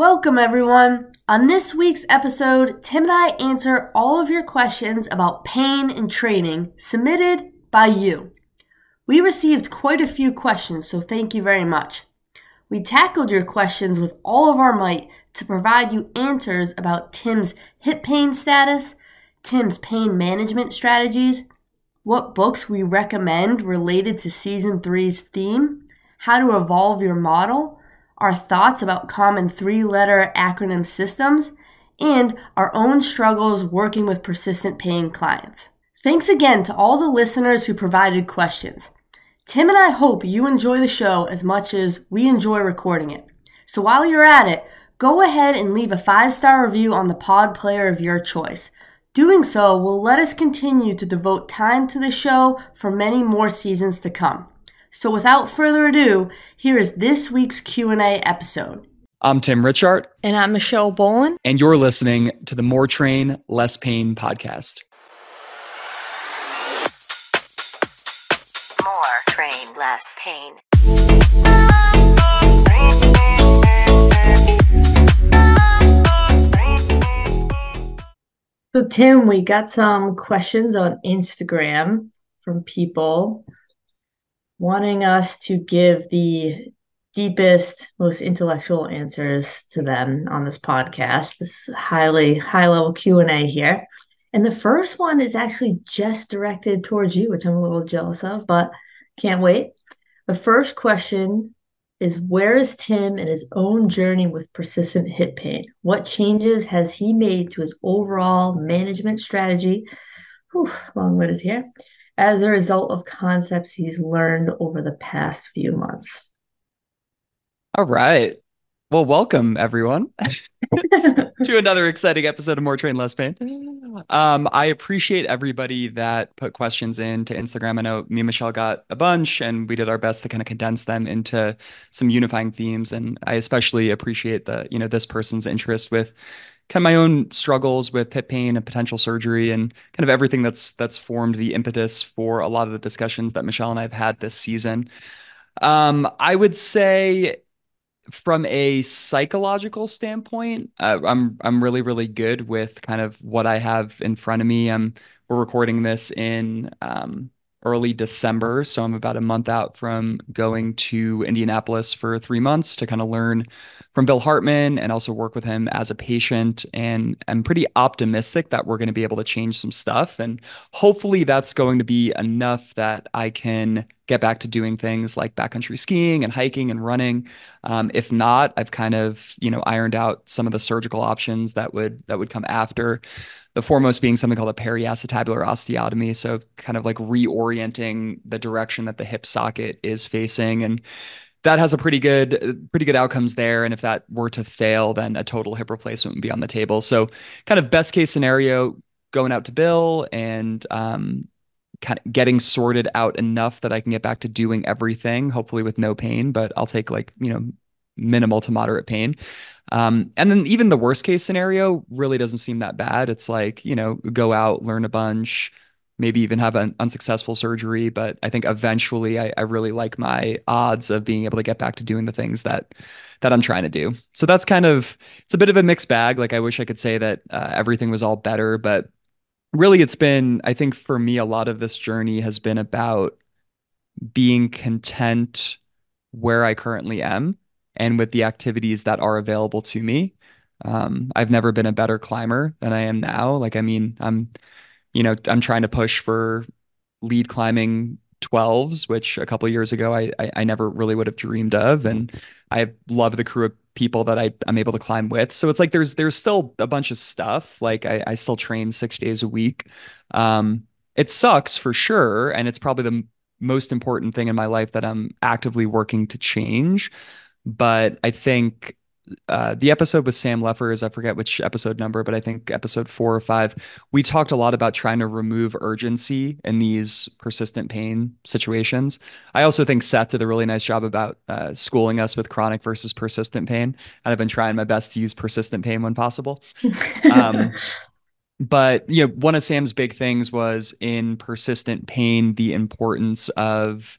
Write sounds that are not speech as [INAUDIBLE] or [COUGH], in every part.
Welcome, everyone. On this week's episode, Tim and I answer all of your questions about pain and training submitted by you. We received quite a few questions, so thank you very much. We tackled your questions with all of our might to provide you answers about Tim's hip pain status, Tim's pain management strategies, what books we recommend related to season three's theme, how to evolve your model, our thoughts about common three letter acronym systems, and our own struggles working with persistent paying clients. Thanks again to all the listeners who provided questions. Tim and I hope you enjoy the show as much as we enjoy recording it. So while you're at it, go ahead and leave a five star review on the pod player of your choice. Doing so will let us continue to devote time to the show for many more seasons to come. So without further ado, here is this week's Q&A episode. I'm Tim Richardt. And I'm Michelle Boland. And you're listening to the More Train, Less Pain podcast. More Train, Less pain. So, Tim, we got some questions on Instagram from people wanting us to give the deepest, most intellectual answers to them on this podcast. This highly high level Q and A here, and the first one is actually just directed towards you, which I'm a little jealous of, but can't wait. The first question is Where is Tim in his own journey with persistent hip pain? What changes has he made to his overall management strategy? Long winded here. As a result of concepts he's learned over the past few months. All right. Well, welcome everyone [LAUGHS] [LAUGHS] to another exciting episode of More Train Less Pain. Um, I appreciate everybody that put questions in to Instagram. I know me and Michelle got a bunch, and we did our best to kind of condense them into some unifying themes. And I especially appreciate the you know this person's interest with kind of my own struggles with hip pain and potential surgery, and kind of everything that's that's formed the impetus for a lot of the discussions that Michelle and I have had this season. Um, I would say from a psychological standpoint, uh, I'm I'm really really good with kind of what I have in front of me. I'm we're recording this in um, early December, so I'm about a month out from going to Indianapolis for three months to kind of learn from Bill Hartman and also work with him as a patient. And I'm pretty optimistic that we're going to be able to change some stuff, and hopefully that's going to be enough that I can get back to doing things like backcountry skiing and hiking and running. Um, if not, I've kind of you know ironed out some of the surgical options that would that would come after. The foremost being something called a periacetabular osteotomy, so kind of like reorienting the direction that the hip socket is facing, and that has a pretty good pretty good outcomes there. And if that were to fail, then a total hip replacement would be on the table. So kind of best case scenario, going out to Bill and um, kind of getting sorted out enough that I can get back to doing everything, hopefully with no pain, but I'll take like, you know, minimal to moderate pain. Um, and then even the worst case scenario really doesn't seem that bad. It's like, you know, go out, learn a bunch, maybe even have an unsuccessful surgery. But I think eventually I, I really like my odds of being able to get back to doing the things that that I'm trying to do. So that's kind of it's a bit of a mixed bag. Like I wish I could say that uh, everything was all better, but really it's been i think for me a lot of this journey has been about being content where i currently am and with the activities that are available to me um, i've never been a better climber than i am now like i mean i'm you know i'm trying to push for lead climbing 12s which a couple years ago I, I, I never really would have dreamed of and i love the crew of people that I, I'm able to climb with. So it's like there's there's still a bunch of stuff. Like I, I still train six days a week. Um, it sucks for sure, and it's probably the most important thing in my life that I'm actively working to change. But I think uh, the episode with Sam Leffers, I forget which episode number, but I think episode four or five, we talked a lot about trying to remove urgency in these persistent pain situations. I also think Seth did a really nice job about uh, schooling us with chronic versus persistent pain. And I've been trying my best to use persistent pain when possible. [LAUGHS] Um, but you know, one of Sam's big things was in persistent pain, the importance of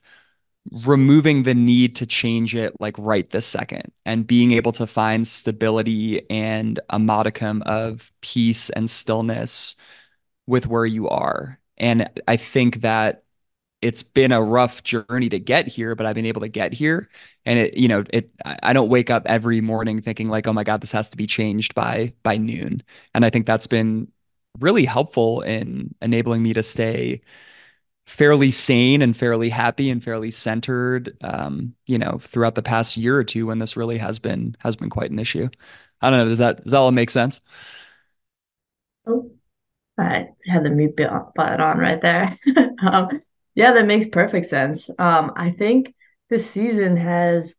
removing the need to change it like right this second and being able to find stability and a modicum of peace and stillness with where you are. And I think that it's been a rough journey to get here, but I've been able to get here. And it, you know, it I don't wake up every morning thinking like, oh my God, this has to be changed by by noon. And I think that's been really helpful in enabling me to stay fairly sane and fairly happy and fairly centered um, you know, throughout the past year or two when this really has been has been quite an issue. I don't know, does that does that all make sense? Oh, I had the mute button on right there. [LAUGHS] um, yeah, that makes perfect sense. Um, I think this season has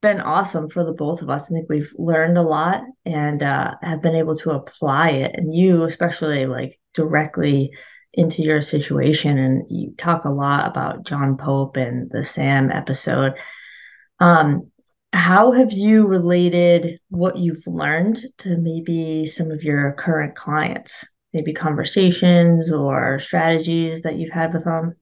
been awesome for the both of us. I think we've learned a lot and uh, have been able to apply it. And you, especially, like directly into your situation. And you talk a lot about John Pope and the Sam episode. Um, how have you related what you've learned to maybe some of your current clients? Maybe conversations or strategies that you've had with them?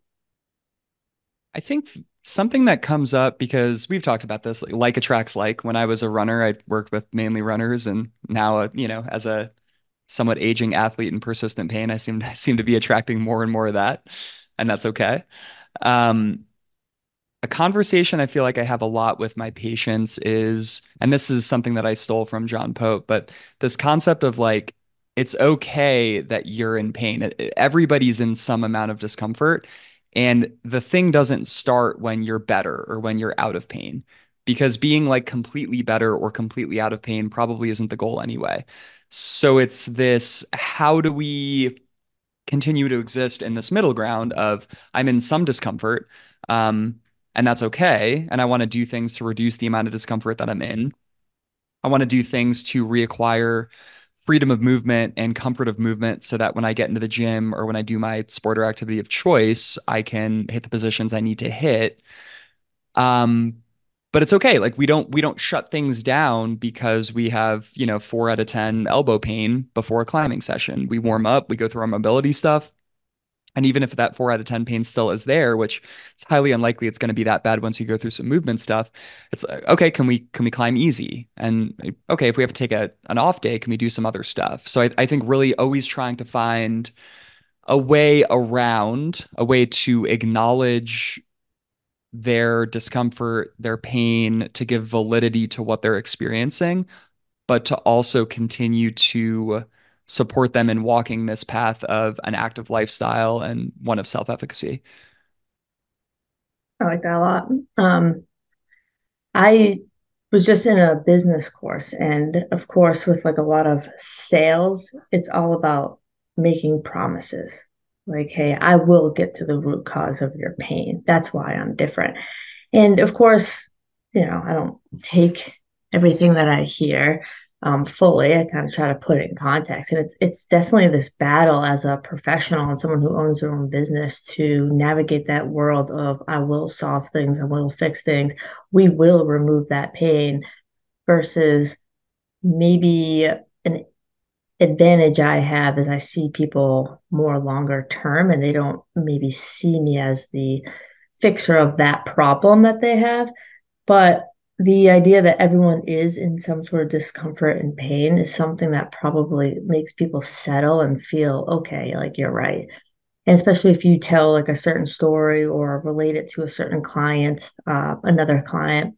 I think something that comes up because we've talked about this like, like attracts like when I was a runner I worked with mainly runners and now you know as a somewhat aging athlete in persistent pain I seem to [LAUGHS] seem to be attracting more and more of that and that's okay. Um, a conversation I feel like I have a lot with my patients is and this is something that I stole from John Pope but this concept of like it's okay that you're in pain. Everybody's in some amount of discomfort and the thing doesn't start when you're better or when you're out of pain, because being like completely better or completely out of pain probably isn't the goal anyway. So it's this how do we continue to exist in this middle ground of I'm in some discomfort, um, and that's okay. And I want to do things to reduce the amount of discomfort that I'm in. I want to do things to reacquire freedom of movement and comfort of movement so that when I get into the gym or when I do my sport or activity of choice, I can hit the positions I need to hit. Um, but it's okay. Like we don't we don't shut things down because we have, you know, 4 out of 10 elbow pain before a climbing session. We warm up, we go through our mobility stuff, and even if that four out of 10 pain still is there, which it's highly unlikely it's going to be that bad once you go through some movement stuff, it's like, okay, can we can we climb easy? And uh, okay, if we have to take a, an off day, can we do some other stuff? So I, I think really always trying to find a way around, a way to acknowledge their discomfort, their pain, to give validity to what they're experiencing, but to also continue to support them in walking this path of an active lifestyle and one of self-efficacy. I like that a lot. Um, I was just in a business course, and of course, with like a lot of sales, it's all about making promises. Like, hey, I will get to the root cause of your pain. That's why I'm different. And of course, you know, I don't take everything that I hear um, fully. I kind of try to put it in context, and it's it's definitely this battle as a professional and someone who owns their own business to navigate that world of I will solve things, I will fix things, we will remove that pain, versus maybe an advantage I have is I see people more longer term, and they don't maybe see me as the fixer of that problem that they have, but the idea that everyone is in some sort of discomfort and pain is something that probably makes people settle and feel okay, like you're right. And especially if you tell like a certain story or relate it to a certain client, uh, another client,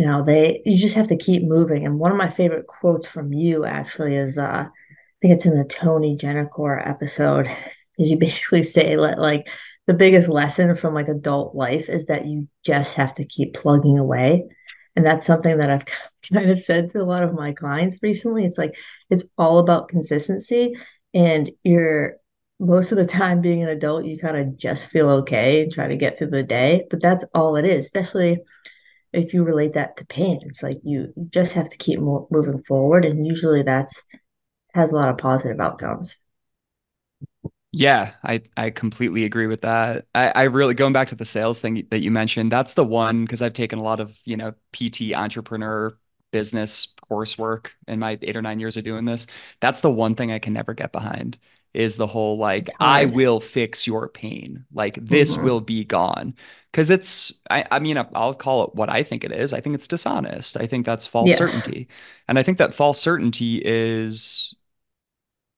you know, they you just have to keep moving. And one of my favorite quotes from you actually is uh, I think it's in the Tony Gentilcore episode, [LAUGHS] is you basically say like the biggest lesson from like adult life is that you just have to keep plugging away and that's something that I've [LAUGHS] kind of said to a lot of my clients recently. It's like, it's all about consistency. And you're most of the time being an adult, you kind of just feel okay and try to get through the day. But that's all it is, especially if you relate that to pain. It's like you just have to keep mo- moving forward. And usually that's has a lot of positive outcomes. Yeah, I I completely agree with that. I, I really going back to the sales thing that you mentioned, that's the one because I've taken a lot of, you know, PT entrepreneur business coursework in my eight or nine years of doing this. That's the one thing I can never get behind is the whole like I will fix your pain. Like this mm-hmm. will be gone. Cause it's I, I mean I'll call it what I think it is. I think it's dishonest. I think that's false yes. certainty. And I think that false certainty is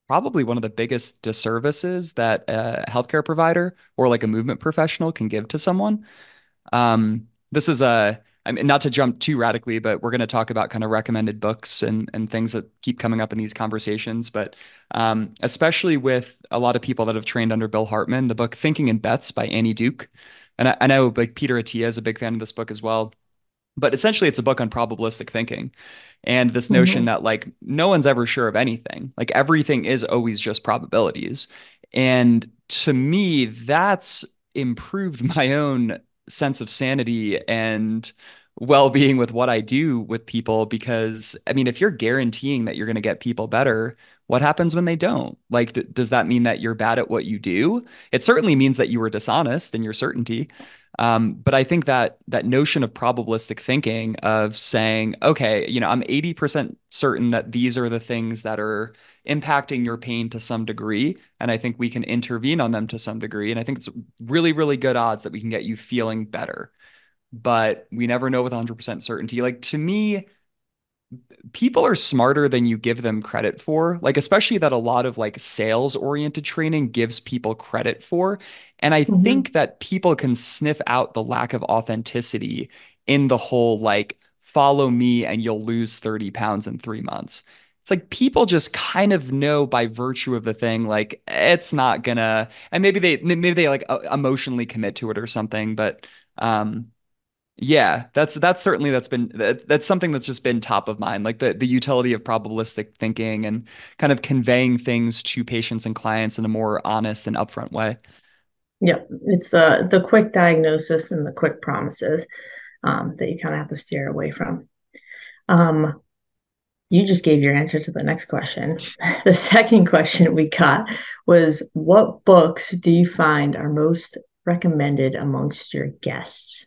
probably one of the biggest disservices that a healthcare provider or like a movement professional can give to someone. Um, this is a I mean, not to jump too radically, but we're going to talk about kind of recommended books and and things that keep coming up in these conversations. But um, especially with a lot of people that have trained under Bill Hartman, the book Thinking in Bets by Annie Duke, and I, I know like Peter Attia is a big fan of this book as well. But essentially, it's a book on probabilistic thinking and this notion mm-hmm. that like no one's ever sure of anything. Like everything is always just probabilities. And to me, that's improved [LAUGHS] my own sense of sanity and well-being with what I do with people because I mean if you're guaranteeing that you're going to get people better what happens when they don't? Like d- does that mean that you're bad at what you do? It certainly means that you were dishonest in your certainty um, but I think that that notion of probabilistic thinking of saying okay you know I'm 80% certain that these are the things that are impacting your pain to some degree. And I think we can intervene on them to some degree. And I think it's really, really good odds that we can get you feeling better. But we never know with 100% certainty. Like to me, people are smarter than you give them credit for. Like especially that a lot of like sales oriented training gives people credit for. And i mm-hmm. think that people can sniff out the lack of authenticity in the whole like follow me and you'll lose 30 pounds in 3 months. It's like people just kind of know by virtue of the thing like it's not gonna and maybe they maybe they like emotionally commit to it or something but um yeah that's that's certainly that's been that, that's something that's just been top of mind like the the utility of probabilistic thinking and kind of conveying things to patients and clients in a more honest and upfront way yeah it's the the quick diagnosis and the quick promises um, that you kind of have to steer away from um, you just gave your answer to the next question. [LAUGHS] The second question we got was What books do you find are most recommended amongst your guests?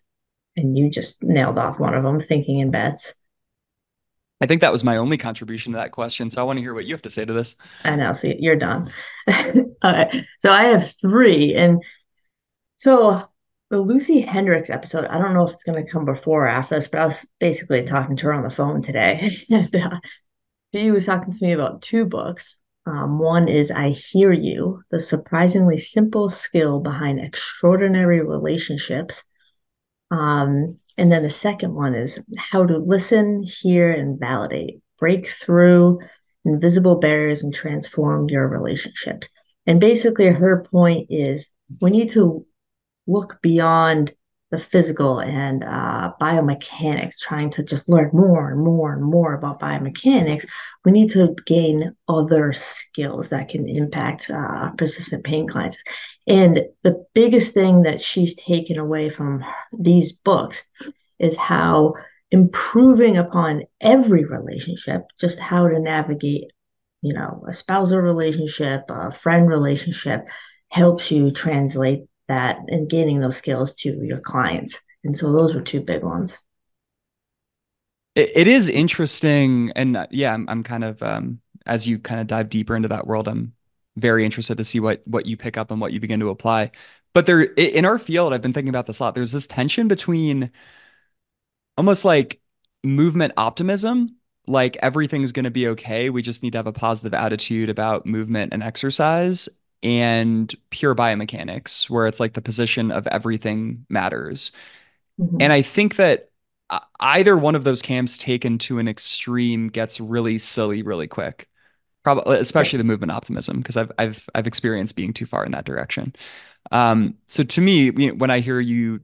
And you just nailed off one of them, Thinking in Bets. I think that was my only contribution to that question. So I want to hear what you have to say to this. I know. So you're done. [LAUGHS] okay. So I have three. And so the Lucy Hendricks episode, I don't know if it's going to come before or after this, but I was basically talking to her on the phone today. [LAUGHS] and uh, she was talking to me about two books. Um, one is I Hear You, the surprisingly simple skill behind extraordinary relationships. Um, and then the second one is How to Listen, Hear, and Validate, break through invisible barriers and transform your relationships. And basically, her point is we need to look beyond the physical and uh, biomechanics, trying to just learn more and more and more about biomechanics, we need to gain other skills that can impact uh, persistent pain clients. And the biggest thing that she's taken away from these books is how improving upon every relationship, just how to navigate, you know, a spousal relationship, a friend relationship, helps you translate that and gaining those skills to your clients. And so those were two big ones. it, it is interesting. And uh, yeah, I'm, I'm kind of, um, as you kind of dive deeper into that world, I'm very interested to see what, what you pick up and what you begin to apply. But there, in our field, I've been thinking about this a lot. There's this tension between almost like movement optimism like everything's going to be okay. We just need to have a positive attitude about movement and exercise and pure biomechanics, where it's like the position of everything matters. Mm-hmm. And I think that either one of those camps taken to an extreme gets really silly really quick. Probably, especially the movement optimism, because I've I've I've experienced being too far in that direction. Um, so to me, you know, when I hear you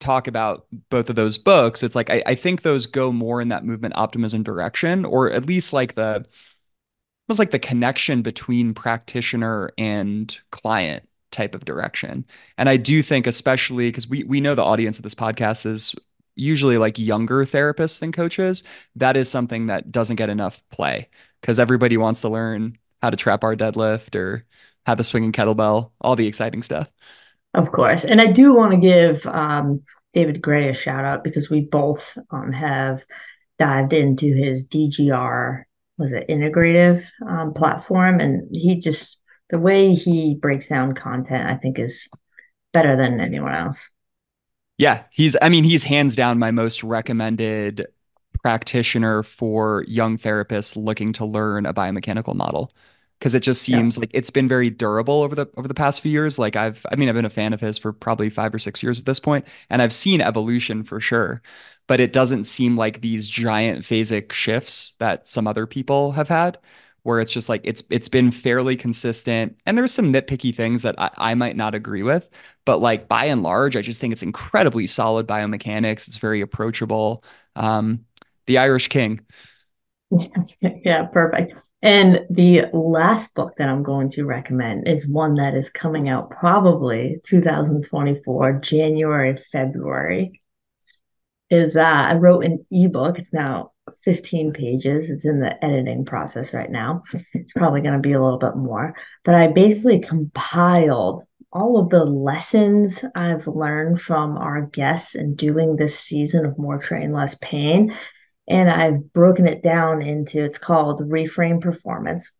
talk about both of those books, it's like I, I think those go more in that movement optimism direction, or at least like the almost like the connection between practitioner and client type of direction. And I do think, especially because we we know the audience of this podcast is usually like younger therapists and coaches, that is something that doesn't get enough play because everybody wants to learn how to trap bar deadlift or have a swinging kettlebell, all the exciting stuff. Of course. And I do want to give um, David Grey a shout out because we both um, have dived into his DGR was it integrative um, platform and he just the way he breaks down content, I think is better than anyone else. Yeah, he's I mean, he's hands down my most recommended practitioner for young therapists looking to learn a biomechanical model because it just seems yeah. like it's been very durable over the over the past few years. Like i've i mean i've been a fan of his for probably 5 or 6 years at this point and i've seen evolution for sure but it doesn't seem like these giant phasic shifts that some other people have had where it's just like it's it's been fairly consistent. And there's some nitpicky things that I, I might not agree with but like by and large i just think it's incredibly solid biomechanics. It's very approachable. Um, the irish king. [LAUGHS] Yeah perfect and the last book that i'm going to recommend is one that is coming out probably 2024 january february is uh, i wrote an ebook it's now 15 pages. It's in the editing process right now. It's probably going to be a little bit more. But I basically compiled all of the lessons I've learned from our guests in doing this season of More Train Less Pain. And I've broken it down into it's called Reframe Performance.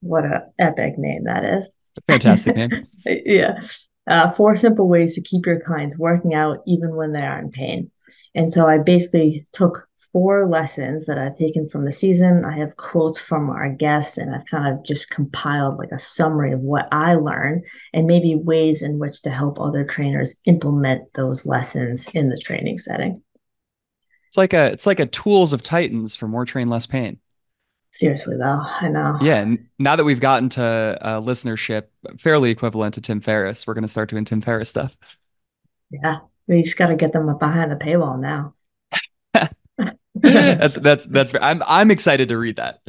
What a epic name that is. Fantastic name. [LAUGHS] yeah. Uh, four simple ways to keep your clients working out even when they are in pain. And so I basically took four lessons that I've taken from the season. I have quotes from our guests, and I've kind of just compiled like a summary of what I learned and maybe ways in which to help other trainers implement those lessons in the training setting. It's like a it's like a tools of titans for more train less pain. Seriously though, I know. Yeah, and now that we've gotten to a listenership fairly equivalent to Tim Ferriss, we're going to start doing Tim Ferriss stuff. Yeah, we just got to get them behind the paywall now. [LAUGHS] that's that's that's I'm I'm excited to read that.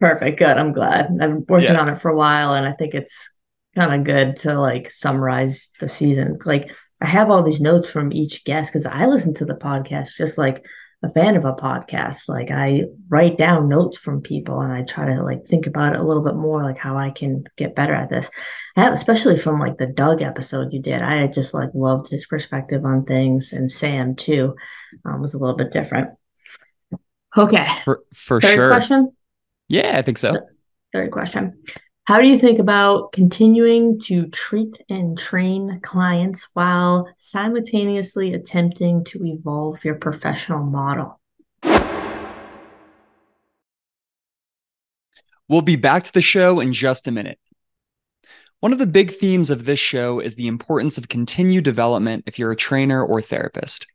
Perfect. Good. I'm glad. I've been working yeah. on it for a while and I think it's kind of good to like summarize the season. Like I have all these notes from each guest because I listen to the podcast just like a fan of a podcast. Like I write down notes from people and I try to like think about it a little bit more, like how I can get better at this. Have, especially from like the Doug episode you did. I just like loved his perspective on things and Sam too um, was a little bit different. Okay. For, for Third sure. question? Yeah, I think so. Third question. How do you think about continuing to treat and train clients while simultaneously attempting to evolve your professional model? We'll be back to the show in just a minute. One of the big themes of this show is the importance of continued development if you're a trainer or therapist.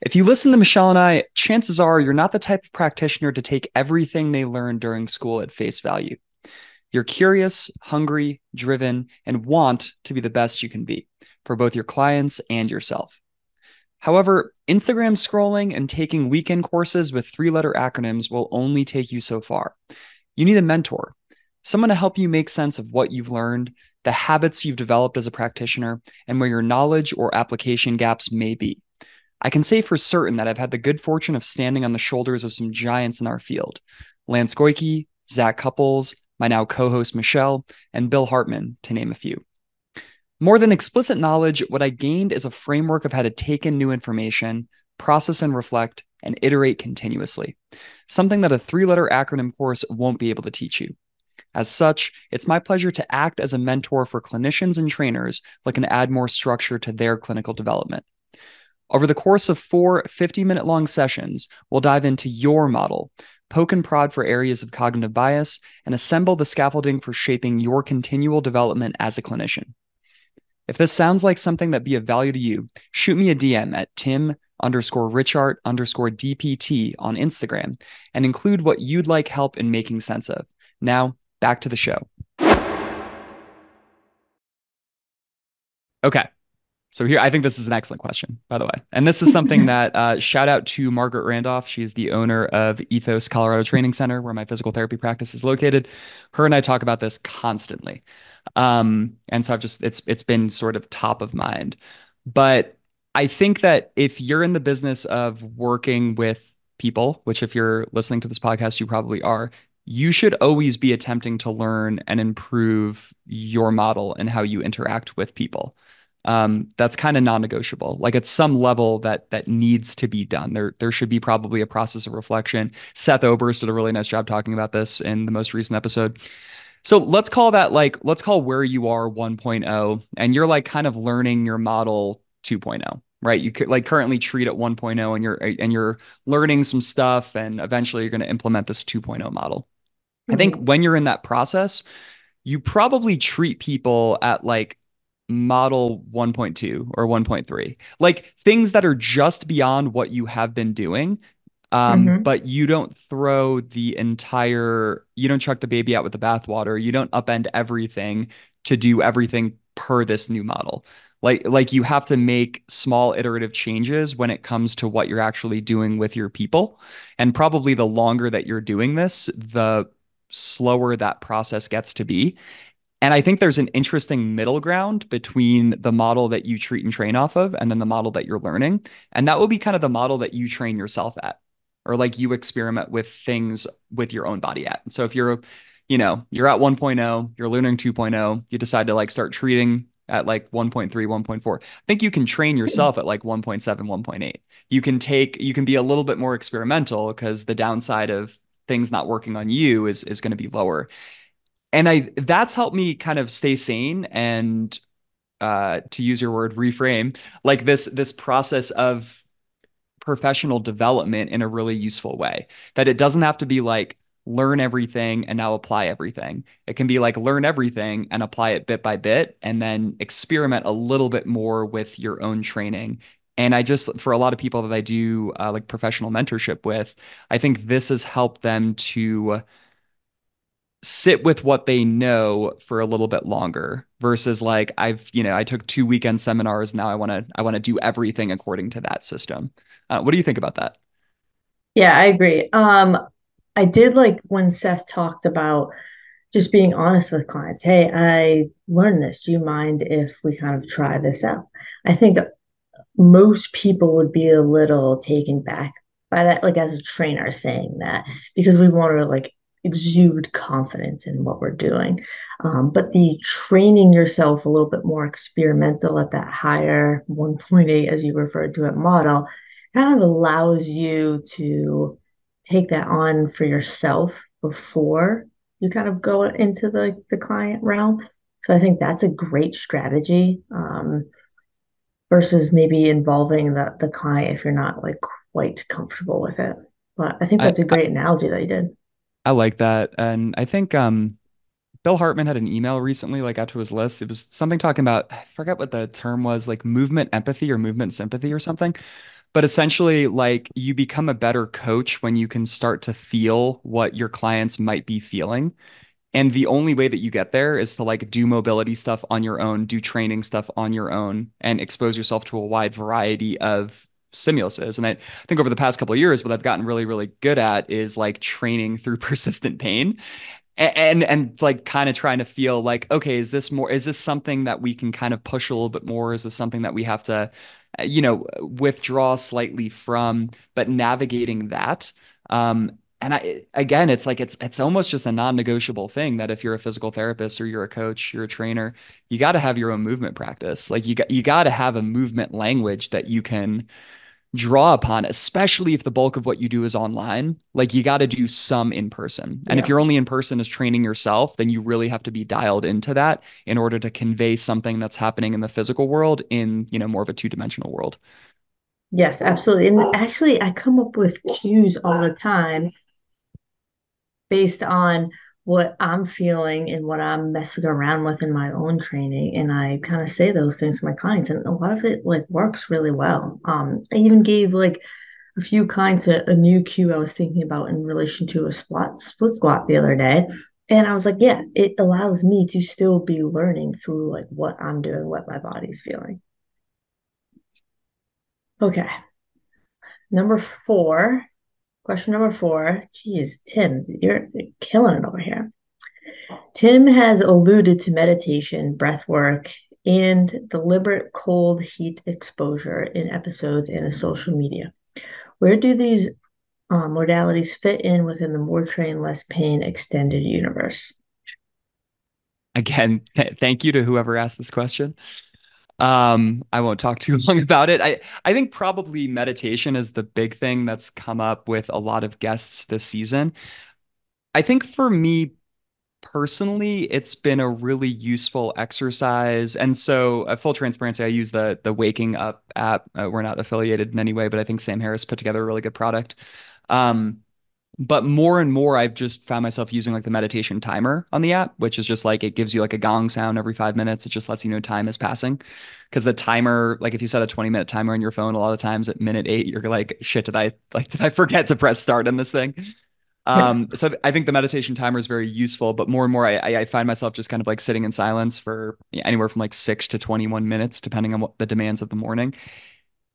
If you listen to Michelle and I, chances are you're not the type of practitioner to take everything they learned during school at face value. You're curious, hungry, driven, and want to be the best you can be for both your clients and yourself. However, Instagram scrolling and taking weekend courses with three letter acronyms will only take you so far. You need a mentor, someone to help you make sense of what you've learned, the habits you've developed as a practitioner, and where your knowledge or application gaps may be. I can say for certain that I've had the good fortune of standing on the shoulders of some giants in our field Lance Goyke, Zac Cupples, my now co host Michelle, and Bill Hartman, to name a few. More than explicit knowledge, what I gained is a framework of how to take in new information, process and reflect, and iterate continuously, something that a three letter acronym course won't be able to teach you. As such, it's my pleasure to act as a mentor for clinicians and trainers looking to add more structure to their clinical development. Over the course of four 50 minute long sessions, we'll dive into your model, poke and prod for areas of cognitive bias, and assemble the scaffolding for shaping your continual development as a clinician. If this sounds like something that would be of value to you, shoot me a DM at Tim underscore Richardt underscore DPT on Instagram and include what you'd like help in making sense of. Now, back to the show. Okay. So here, I think this is an excellent question, by the way. And this is something [LAUGHS] that uh, shout out to Margaret Randolph. She's the owner of Ethos Colorado Training Center, where my physical therapy practice is located. Her and I talk about this constantly, um, and so I've just it's it's been sort of top of mind. But I think that if you're in the business of working with people, which if you're listening to this podcast, you probably are, you should always be attempting to learn and improve your model and how you interact with people um, that's kind of non-negotiable. Like at some level that that needs to be done. There there should be probably a process of reflection. Seth Oberst did a really nice job talking about this in the most recent episode. So let's call that like, let's call where you are 1.0 and you're like kind of learning your model 2.0 right you could like currently treat at 1.0 and you're and you're learning some stuff and eventually you're going to implement this 2.0 model mm-hmm. i think mm-hmm. when you're in that process you probably treat people at like model 1.2 or 1.3 like things that are just beyond what you have been doing um, mm-hmm. but you don't throw the entire you don't chuck the baby out with the bathwater. You don't upend everything to do everything per this new model. Like like you have to make small iterative changes when it comes to what you're actually doing with your people. And probably the longer that you're doing this the slower that process gets to be and I think there's an interesting middle ground between the model that you treat and train off of and then the model that you're learning. And that will be kind of the model that you train yourself at or like you experiment with things with your own body at. So if you're, you know, you're at 1.0, you're learning 2.0, you decide to like start treating at like 1.3 1.4 i think you can train yourself at like 1.7 1.8 you can take you can be a little bit more experimental because the downside of things not working on you is is going to be lower and i that's helped me kind of stay sane and uh to use your word reframe like this this process of professional development in a really useful way that it doesn't have to be like learn everything and now apply everything. It can be like learn everything and apply it bit by bit and then experiment a little bit more with your own training. And I just, for a lot of people that I do uh, like professional mentorship with, I think this has helped them to sit with what they know for a little bit longer versus like I've, you know, I took two weekend seminars. Now I want to, I want to do everything according to that system. Uh, what do you think about that? Yeah, I agree. Um, I did like when Seth talked about just being honest with clients. Hey, I learned this. Do you mind if we kind of try this out? I think most people would be a little taken back by that, like as a trainer saying that, because we want to like exude confidence in what we're doing. Um, but the training yourself a little bit more experimental at that higher 1.8, as you referred to it, model, kind of allows you to take that on for yourself before you kind of go into the, the client realm. So I think that's a great strategy um, versus maybe involving the, the client if you're not like quite comfortable with it. But I think that's I, a great I, analogy that you did. I like that. And I think um, Bill Hartman had an email recently, like out to his list. It was something talking about, I forget what the term was, like movement empathy or movement sympathy or something but essentially like you become a better coach when you can start to feel what your clients might be feeling and the only way that you get there is to like do mobility stuff on your own do training stuff on your own and expose yourself to a wide variety of stimuluses and I, I think over the past couple of years what i've gotten really really good at is like training through [LAUGHS] persistent pain and and, and like kind of trying to feel like okay is this more is this something that we can kind of push a little bit more is this something that we have to uh, you know, withdraw slightly from, but navigating that. Um, and I, again, it's like it's it's almost just a non-negotiable thing that if you're a physical therapist or you're a coach, you're a trainer, you got to have your own movement practice. Like you got you got to have a movement language that you can draw upon, especially if the bulk of what you do is online. Like you got to do some in person. And yeah. if you're only in person as training yourself, then you really have to be dialed into that in order to convey something that's happening in the physical world in, you know, more of a two-dimensional world. Yes, absolutely. And actually I come up with cues all the time based on what I'm feeling and what I'm messing around with in my own training. And I kind of say those things to my clients. And a lot of it like works really well. Um, I even gave like a few clients a, a new cue I was thinking about in relation to a split split squat the other day. And I was like, yeah, it allows me to still be learning through like what I'm doing, what my body's feeling. Okay. Number four Question number four. Geez, Tim, you're killing it over here. Tim has alluded to meditation, breath work, and deliberate cold heat exposure in episodes and in social media. Where do these uh, modalities fit in within the more train, less pain extended universe? Again, th- thank you to whoever asked this question. Um, I won't talk too [LAUGHS] long about it. I, I think probably meditation is the big thing that's come up with a lot of guests this season. I think for me personally, it's been a really useful exercise. And so, uh, full transparency, I use the the Waking Up app. Uh, we're not affiliated in any way, but I think Sam Harris put together a really good product. Um, but more and more, I've just found myself using like the meditation timer on the app, which is just like it gives you like a gong sound every five minutes. It just lets you know time is passing. Because the timer, like if you set a 20 minute timer on your phone, a lot of times at minute eight, you're like, shit, did I like [LAUGHS] did I forget to press start on this thing? Um, [LAUGHS] so I think the meditation timer is very useful, but more and more I, I find myself just kind of like sitting in silence for anywhere from like six to 21 minutes, depending on what the demands of the morning.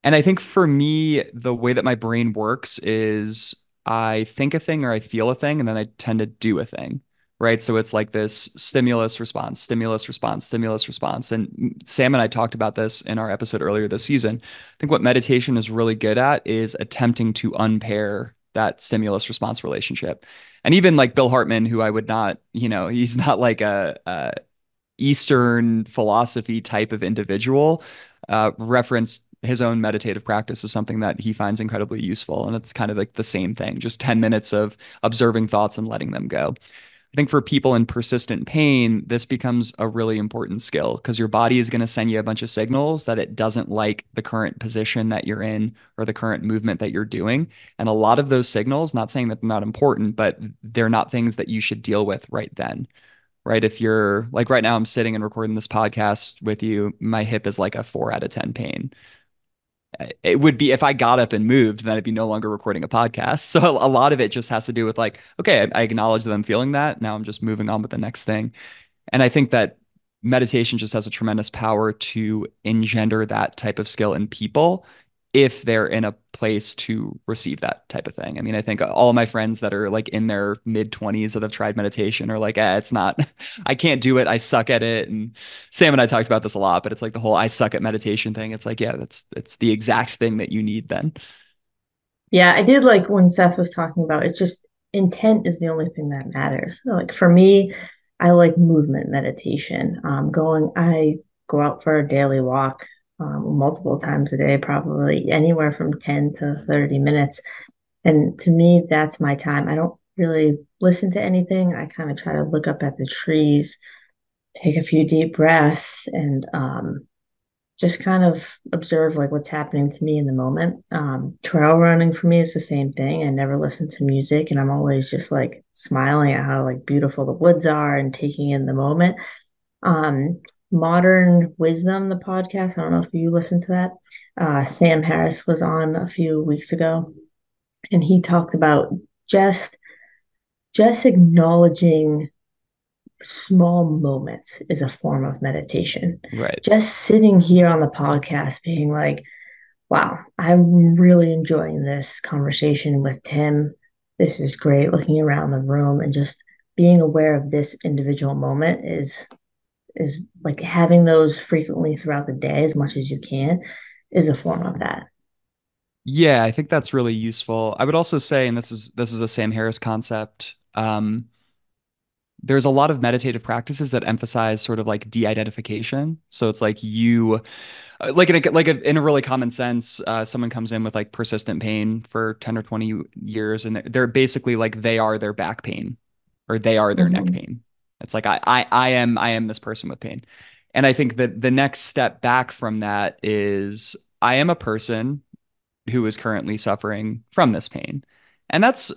And I think for me, the way that my brain works is I think a thing or I feel a thing, and then I tend to do a thing. Right. So it's like this stimulus response, stimulus response, stimulus response. And Sam and I talked about this in our episode earlier this season. I think what meditation is really good at is attempting to unpair that stimulus response relationship. And even like Bill Hartman, who I would not, you know, he's [LAUGHS] not like a, a Eastern philosophy type of individual, uh, referenced his own meditative practice is something that he finds incredibly useful. And it's kind of like the same thing, just 10 minutes of observing thoughts and letting them go. I think for people in persistent pain, this becomes a really important skill because your body is going to send you a bunch of signals that it doesn't like the current position that you're in or the current movement that you're doing. And a lot of those signals, not saying that they're not important, but they're not things that you should deal with right then. Right. If you're like right now, I'm sitting and recording this podcast with you, my hip is like a four out of 10 pain it would be if I got up and moved, then I'd be no longer recording a podcast. [LAUGHS] So a lot of it just has to do with like, okay, I, I acknowledge that I'm feeling that. Now I'm just moving on with the next thing. And I think that meditation just has a tremendous power to engender that type of skill in people if they're in a place to receive that type of thing. I mean, I think all my friends that are like in their mid 20s that have tried meditation are like, eh, it's not, [LAUGHS] I can't do it. I suck at it. And Sam and I talked about this a lot, but it's like the whole I suck at meditation thing. It's like, yeah, that's, it's the exact thing that you need then. Yeah, I did like when Seth was talking about it's just intent is the only thing that matters. Like for me, I like movement meditation. Um, going, I go out for a daily walk um, multiple times a day, probably anywhere from 10 to 30 minutes. And to me, that's my time. I don't really listen to anything. I kind of try to look up at the trees, take a few deep breaths, and um, just kind of observe like what's happening to me in the moment. Um, trail running for me is the same thing. I never listen to music, and I'm always just like smiling at how like beautiful the woods are and taking in the moment. Um, Modern Wisdom, the podcast. I don't know if you listened to that. Uh, Sam Harris was on a few weeks ago, and he talked about just just acknowledging small moments is a form of meditation. Right. Just sitting here on the podcast, being like, "Wow, I'm really enjoying this conversation with Tim. This is great." Looking around the room and just being aware of this individual moment is is like having those frequently throughout the day as much as you can is a form of that. Yeah, I think that's really useful. I would also say, and this is this is a Sam Harris concept. Um, there's a lot of meditative practices that emphasize sort of like de-identification. So it's like you, uh, like in a, like a, in a really common sense, uh, someone comes in with like persistent pain for ten or twenty years, and they're, they're basically like they are their back pain, or they are their mm-hmm. neck pain. It's like I, I I am I am this person with pain. And I think that the next step back from that is I am a person who is currently suffering from this pain. And that's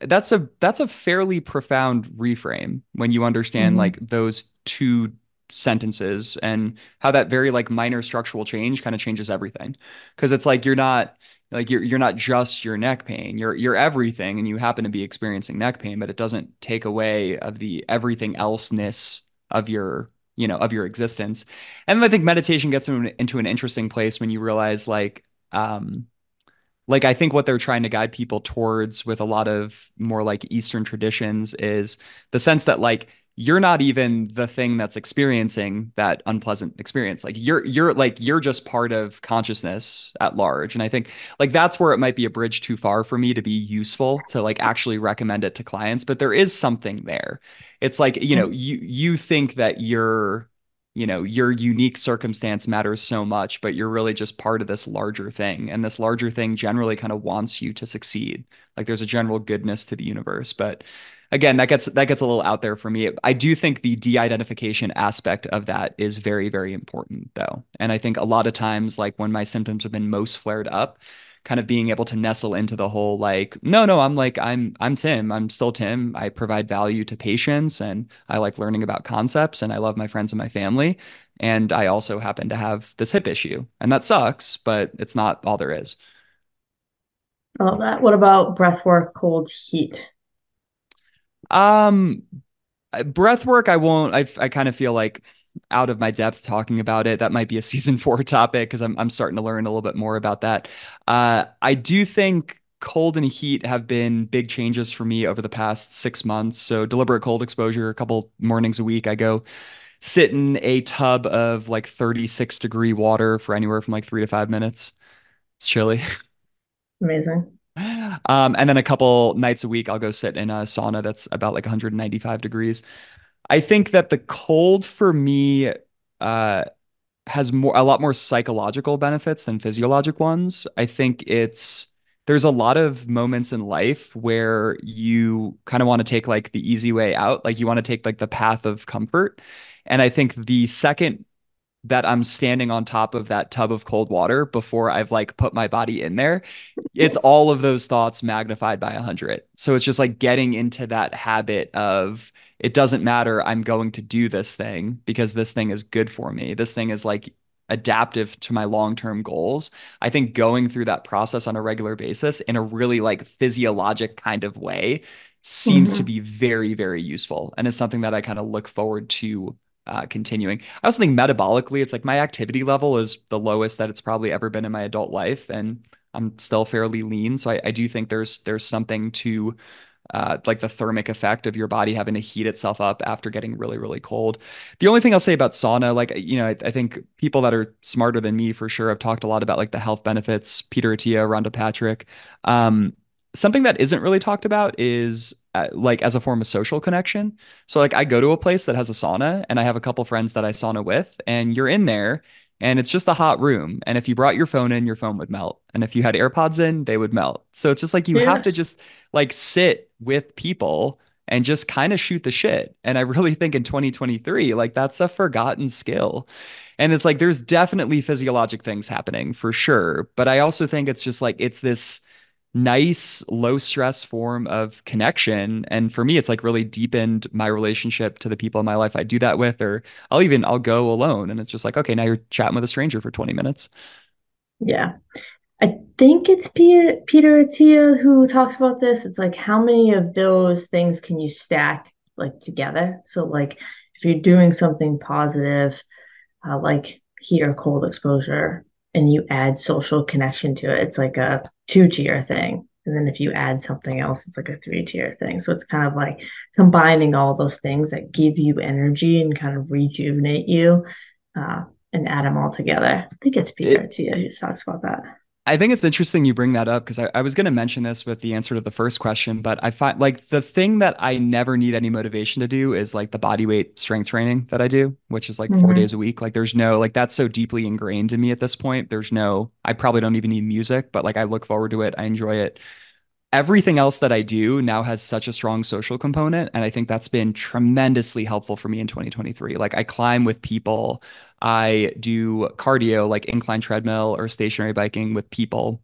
that's a that's a fairly profound reframe when you understand mm-hmm. like those two sentences and how that very like minor structural change kind of changes everything. Because it's like you're not like you're you're not just your neck pain you're you're everything and you happen to be experiencing neck pain but it doesn't take away of the everything elseness of your you know of your existence. And i think meditation gets into an interesting place when you realize like um like i think what they're trying to guide people towards with a lot of more like eastern traditions is the sense that like you're not even the thing that's experiencing that unpleasant experience. Like you're you're like you're just part of consciousness at large. And i think like that's where it might be a bridge too far for me to be useful to like actually recommend it to clients but there is something there. It's like you know mm. you you think that your you know your unique circumstance matters so much but you're really just part of this larger thing. And this larger thing generally kind of wants you to succeed. Like there's a general goodness to the universe but again, that gets that gets a little out there for me. I do think the de-identification aspect of that is very, very important though. And I think a lot of times, like when my symptoms have been most flared up, kind of being able to nestle into the whole like no no i'm like i'm i'm tim i'm still tim i provide value to patients and i like learning about concepts and i love my friends and my family and i also happen to have this hip issue and that sucks but it's not all there is I love that. What about breath work, cold heat? Um breath work i won't i, I kind of feel like out of my depth talking about it. That might be a [LAUGHS] season four topic because I'm I'm starting to learn a little bit more about that. Uh, I do think cold and heat have been big changes for me over the past six months. So deliberate cold exposure, a couple mornings a week, I go sit in a tub of like 36 degree water for anywhere from like three to five minutes. It's chilly. [LAUGHS] Amazing. Um, and then a couple nights a week, I'll go sit in a sauna that's about like 195 degrees. I think that the cold for me uh, has more a lot more psychological benefits than physiologic ones. I think it's there's a lot of moments in life where you kind of want to take like the easy way out, like you want to take like the path of comfort. And I think the second that I'm standing on top of that tub of cold water before I've like put my body in there. It's all of those thoughts magnified by a hundred. So it's just like getting into that habit of it doesn't matter. I'm going to do this thing because this thing is good for me. This thing is like adaptive to my long-term goals. I think going through that process on a regular basis in a really like physiologic kind of way seems mm-hmm. to be very, very useful. And it's something that I kind of look forward to uh, continuing. I also think metabolically, it's like my activity level is the lowest that it's probably ever been in my adult life, and I'm still fairly lean. So I, I do think there's there's something to uh, like the thermic effect of your body having to heat itself up after getting really, really cold. The only thing I'll say about sauna, like, you know, I, I, think people that are smarter than me for sure have talked a lot about like the health benefits, Peter Attia, Rhonda Patrick. Um, something that isn't really talked about is uh, like as a form of social connection. So like I go to a place that has a sauna and I have a couple friends that I sauna with and you're in there and it's just a hot room and if you brought your phone in your phone would melt and if you had AirPods in they would melt. So it's just like you yes. have to just like sit with people and just kind of shoot the shit. And I really think in 2023 like that's a forgotten skill. And it's like there's definitely physiologic things happening for sure, but I also think it's just like it's this nice low stress form of connection. And for me it's like really deepened my relationship to the people in my life I do that with or I'll even I'll go alone and it's just like okay now you're chatting with a stranger for 20 minutes. Yeah. I think it's Peter Peter Attia who talks about this. It's like how many of those things can you stack like together? So like if you're doing something positive uh, like heat or cold exposure and you add social connection to it, it's like a two tier thing. And then if you add something else, it's like a three tier thing. So it's kind of like combining all those things that give you energy and kind of rejuvenate you uh, and add them all together. I think it's Peter Attia who talks about that. I think it's interesting you bring that up because I, I, was going to mention this with the answer to the first question, but I find like the thing that I never need any motivation to do is like the body weight strength training that I do, which is like mm-hmm. four days a week. Like there's no, like that's so deeply ingrained in me at this point. There's no, I probably don't even need music, but like I look forward to it. I enjoy it everything else that I do now has such a strong social component. And I think that's been tremendously helpful for me in 2023. Like I climb with people, I do cardio, like incline treadmill or stationary biking with people.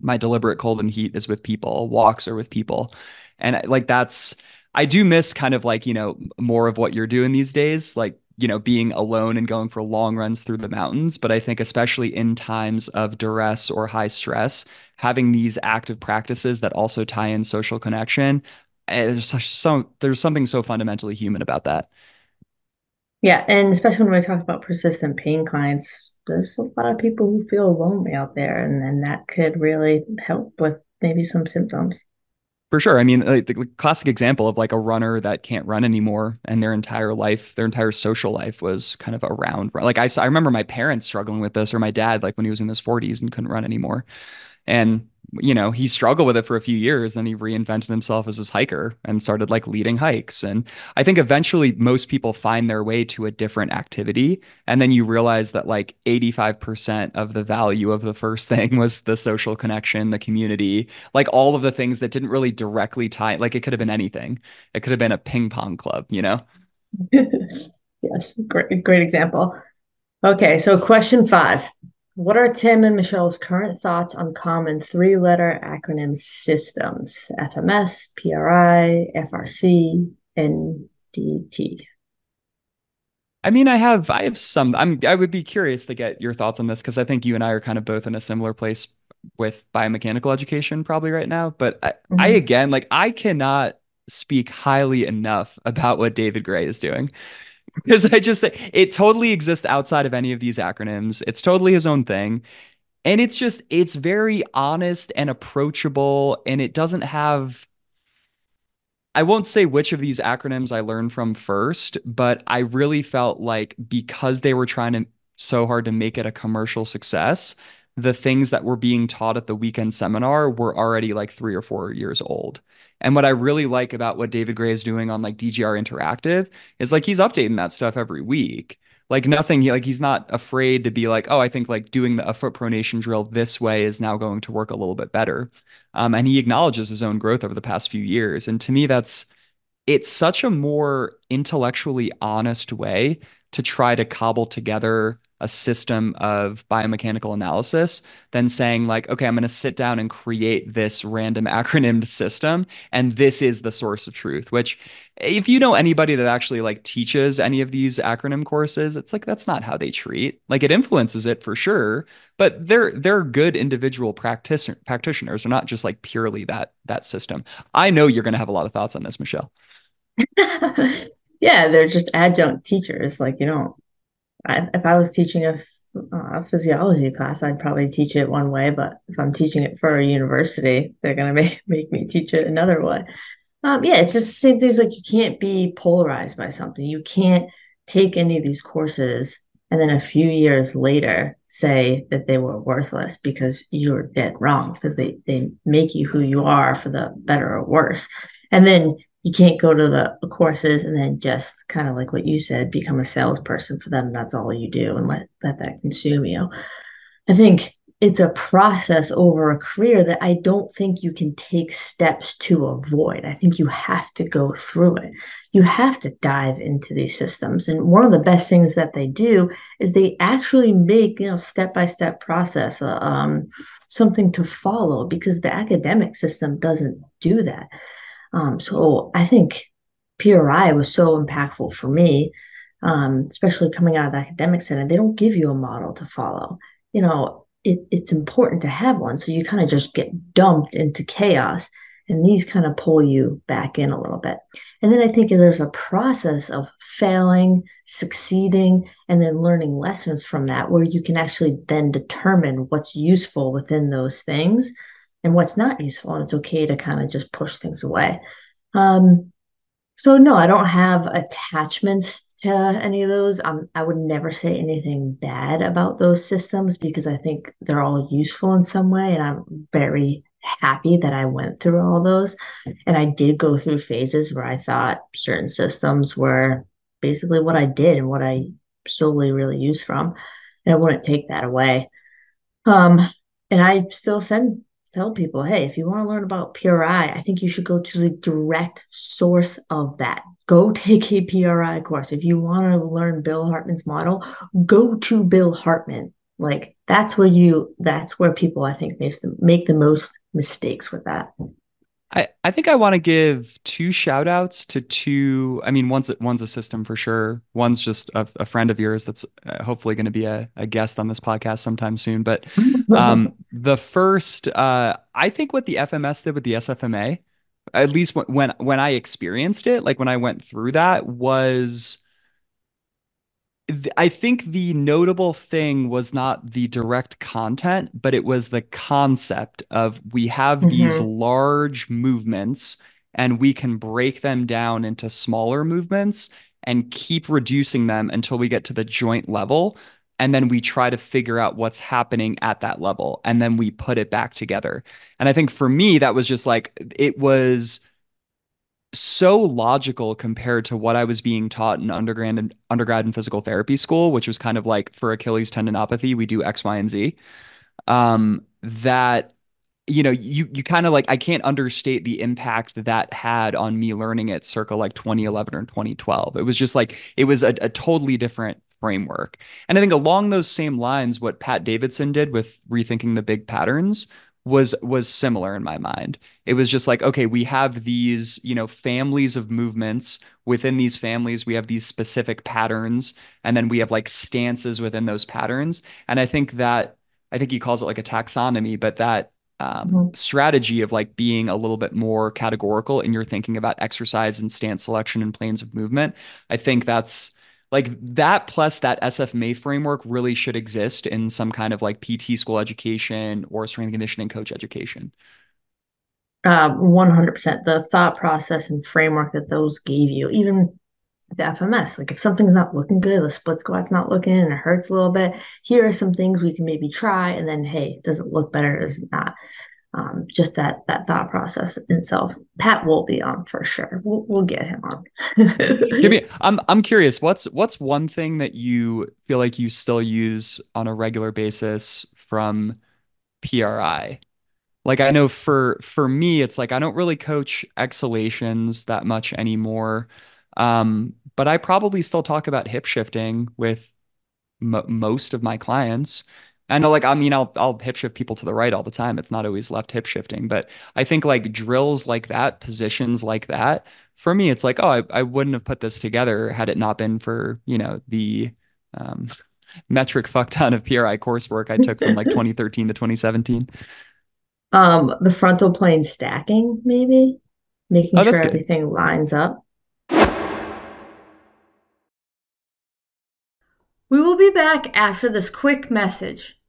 My deliberate cold and heat is with people, walks are with people. And like that's, I do miss kind of like, you know, more of what you're doing these days. Like you know, being alone and going for long runs through the mountains. But I think, especially in times of duress or high stress, having these active practices that also tie in social connection, eh, there's so there's something so fundamentally human about that. Yeah, and especially when we talk about persistent pain clients, there's a lot of people who feel lonely out there, and, and that could really help with maybe some symptoms. For sure. I mean, like the classic example of like a runner that can't run anymore and their entire life, their entire social life was kind of around. Like I, I remember my parents struggling with this or my dad, like when he was in his 40s and couldn't run anymore. And you know, he struggled with it for a few years. Then he reinvented himself as this hiker and started like leading hikes. And I think eventually most people find their way to a different activity. And then you realize that like 85% of the value of the first [LAUGHS] thing was the social connection, the community, like all of the things that didn't really directly tie, like it could have been anything. It could have been a ping pong club, you know? [LAUGHS] yes, great, great example. Okay, so question five. What are Tim and Michelle's current thoughts on common three letter acronym systems FMS, PRI, FRC, NDT? I mean, I have I have some I'm I would be curious to get your thoughts on this because I think you and I are kind of both in a similar place with biomechanical education probably right now. But I, mm-hmm. I again like I cannot speak highly enough about what David Grey is doing [LAUGHS] because I just it totally exists outside of any of these acronyms. It's totally his own thing. And it's just it's very honest and approachable and it doesn't have I won't say which of these acronyms I learned from first, but I really felt like because they were trying to so hard to make it a commercial success, the things that were being taught at the weekend seminar were already like 3 or 4 years old. And what I really like about what David Grey is doing on like DGR Interactive is like he's updating that stuff every week. Like nothing, like he's not afraid to be like, oh, I think like doing the, a foot pronation drill this way is now going to work a little bit better. Um, and he acknowledges his own growth over the past few years. And to me, that's it's such a more intellectually honest way to try to cobble together a system of biomechanical analysis than saying like okay i'm going to sit down and create this random [LAUGHS] acronymed system and this is the source of truth which if you know anybody that actually like teaches any of these acronym courses it's like that's not how they treat. Like it influences it for sure but they're they're good individual practitioner practitioners. They're not just like purely that that system. I know you're going to have a lot of thoughts on this michelle. [LAUGHS] Yeah they're just adjunct teachers. Like you don't If I was teaching a, a physiology class, I'd probably teach it one way. But if I'm teaching it for a university, they're going [LAUGHS] to make, make me teach it another way. Um, yeah, it's just the same things like you can't be polarized by something. You can't take any of these courses and then a few years later say that they were worthless because you're dead wrong because they, they make you who you are for the better or worse. And then you can't go to the courses and then just kind of like what you said, become a salesperson for them. That's all you do and let, let that consume you. I think it's a process over a career that I don't think you can take steps to avoid. I think you have to go through it. You have to dive into these systems. And one of the best things that they do is they actually make, you know, step by step process, uh, um, something to follow because the academic system doesn't do that. Um, so I think PRI was so impactful for me, um, especially coming out of the academic center. They don't give you a model to follow. You know, it, it's important to have one. So you kind of just get dumped into chaos. And these kind of pull you back in a little bit. And then I think there's a process of failing, succeeding, and then learning lessons from that, where you can actually then determine what's useful within those things and what's not useful. And it's okay to kind of just push things away. Um, so no, I don't have attachment to any of those. Um, I would never say anything bad about those systems because I think they're all useful in some way, and I'm very happy that I went through all those. And I did go through phases where I thought certain systems were basically what I did and what I solely really used from, and I wouldn't take that away. Um, and I still send tell people, hey, if you want to learn about PRI, I think you should go to the direct source of that. Go [LAUGHS] take a PRI course. If you want to learn Bill Hartman's model, go to Bill Hartman. Like that's where you that's where people I think them make the most mistakes with that. I, I think I want to give two shout outs to two. I mean, one's one's a system for sure. One's just a, a friend of yours that's uh, hopefully going to be a, a guest on this podcast sometime soon. But um, [LAUGHS] the first, uh, I think what the FMS did with the SFMA, at least when when I experienced it, like when I went through that, was I think the notable thing was not the direct content, but it was the concept of we have mm-hmm. these large movements and we can break them down into smaller movements and keep reducing them until we get to the joint level. and then we try to figure out what's happening at that level and then we put it back together and i think for me that was just like it was so logical compared to what I was being taught in undergrad and undergrad in physical therapy school, which was kind of like for Achilles tendinopathy, we do X, Y, and Z. Um, that you know, you you kind of like I can't understate the impact that that had on me learning it circa like 2011 or 2012. It was just like it was a, a totally different framework. And I think along those same lines, what Pat Davidson did with rethinking the big patterns was was similar in my mind. It was just like, okay, we have these, you know, families of movements. Within these families, we have these specific patterns, and then we have like stances within those patterns. And I think that I think he calls it like a taxonomy, but that um, mm-hmm. strategy of like being a little bit more categorical in your thinking about exercise and stance selection and planes of movement. I think that's like that plus that SFMA framework really should exist in some kind of like PT school education or strength conditioning coach education. Uh, 100%. The thought process and framework that those gave you, even the FMS, like if something's not looking good, the split squat's not looking and it hurts a little bit, here are some things we can maybe try. And then, hey, does it look better? Does it not? Um, just that that thought process itself. Pat will be on for sure. We'll, we'll get him on. [LAUGHS] Give me. I'm I'm curious. What's what's one thing that you feel like you still use on a regular basis from PRI? Like I know for for me, it's like I don't really coach exhalations that much anymore. Um, but I probably still talk about hip shifting with most of my clients. I know, like, I mean, I'll I'll hip shift people to the right all the time. It's not always left hip shifting, but I think like drills like that, positions like that, for me, it's like, oh, I, I wouldn't have put this together had it not been for, you know, the um, [LAUGHS] metric fuck ton of PRI coursework I took from like [LAUGHS] 2013 to 2017. Um, the frontal plane stacking, maybe making oh, sure everything lines up. We will be back after this quick message.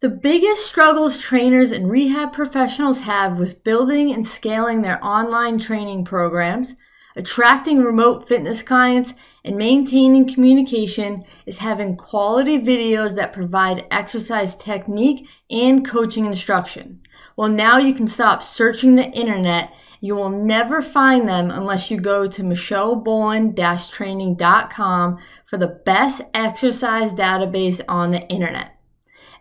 The biggest struggles trainers and rehab professionals have with building and scaling their online training programs, attracting remote fitness clients, and maintaining communication is having quality videos that provide exercise technique and coaching instruction. Well, now you can stop searching the internet. You will never find them unless you go to michelleboland-training.com for the best exercise database on the internet.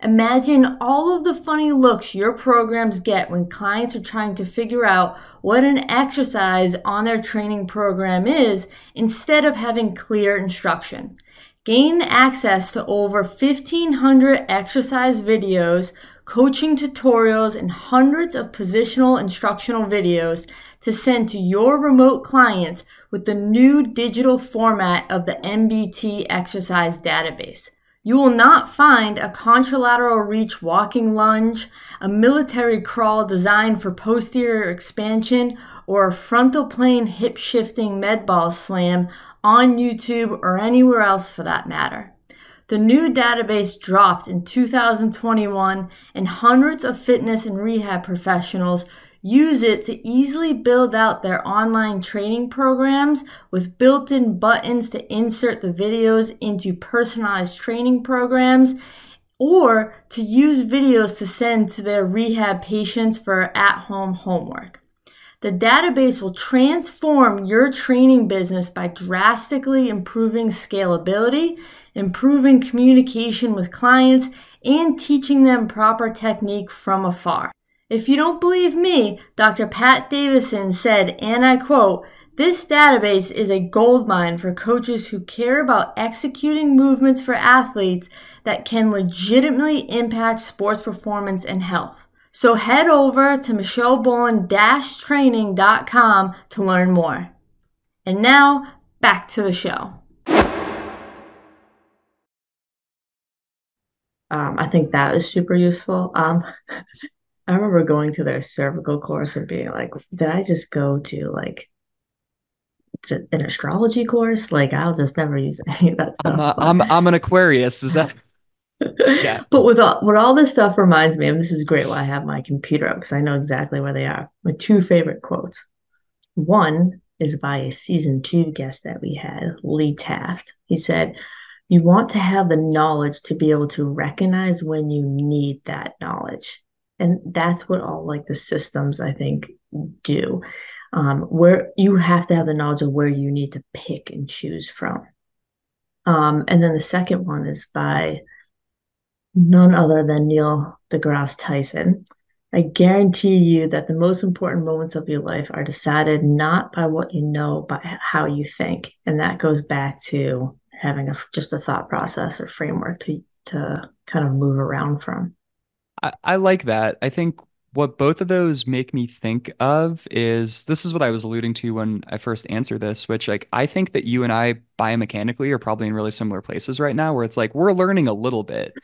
Imagine all of the funny looks your programs get when clients are trying to figure out what an exercise on their training program is instead of having clear instruction. Gain access to over 1500 exercise videos, coaching tutorials, and hundreds of positional instructional videos to send to your remote clients with the new digital format of the MBT exercise database. You will not find a contralateral reach walking lunge, a military crawl designed for posterior expansion, or a frontal plane hip shifting med ball slam on YouTube or anywhere else for that matter. The new database dropped in 2021 and hundreds of fitness and rehab professionals use it to easily build out their online training programs with built in buttons to insert the videos into personalized training programs or to use videos to send to their rehab patients for at home homework. The database will transform your training business by drastically improving scalability, improving communication with clients, and teaching them proper technique from afar. If you don't believe me, Dr. Pat Davidson said, and I quote, this database is a goldmine for coaches who care about executing movements for athletes that can legitimately impact sports performance and health. So head over to michelleboland-training.com to learn more. And now, back to the show. Um, I think that is super useful. Um, [LAUGHS] I remember going to their cervical course and being like, did I just go to like to an astrology course? Like I'll just never use [LAUGHS] any of that stuff. I'm, a, I'm, I'm an Aquarius. Is that? [LAUGHS] yeah. But with all, what all this stuff reminds me, and this is great why I have my computer up because I know exactly where they are. My two favorite quotes. One is by a season two guest that we had, Lee Taft. He said, you want to have the knowledge to be able to recognize when you need that knowledge. And that's what all like the systems I think do. Um, where you have to have the knowledge of where you need to pick and choose from. Um, and then the second one is by none other than Neil deGrasse Tyson. I guarantee you that the most important moments of your life are decided not by what you know, but how you think. And that goes back to having a just a thought process or framework to to kind of move around from. I, I like that. I think what both of those make me think of is this is what I was alluding to when I first answered this, which like I think that you and I biomechanically are probably in really similar places right now where it's like we're learning a little bit,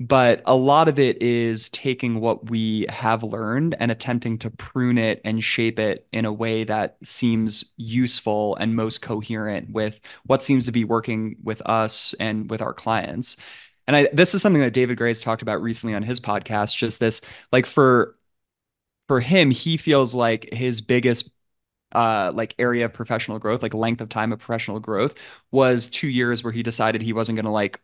but a lot of it is taking what we have learned and attempting to prune it and shape it in a way that seems useful and most coherent with what seems to be working with us and with our clients. And I this is something that David Grey's talked about recently on his podcast, just this like for for him, he feels like his biggest uh, like area of professional growth, like length of time of professional growth, was two years where he decided he wasn't going to like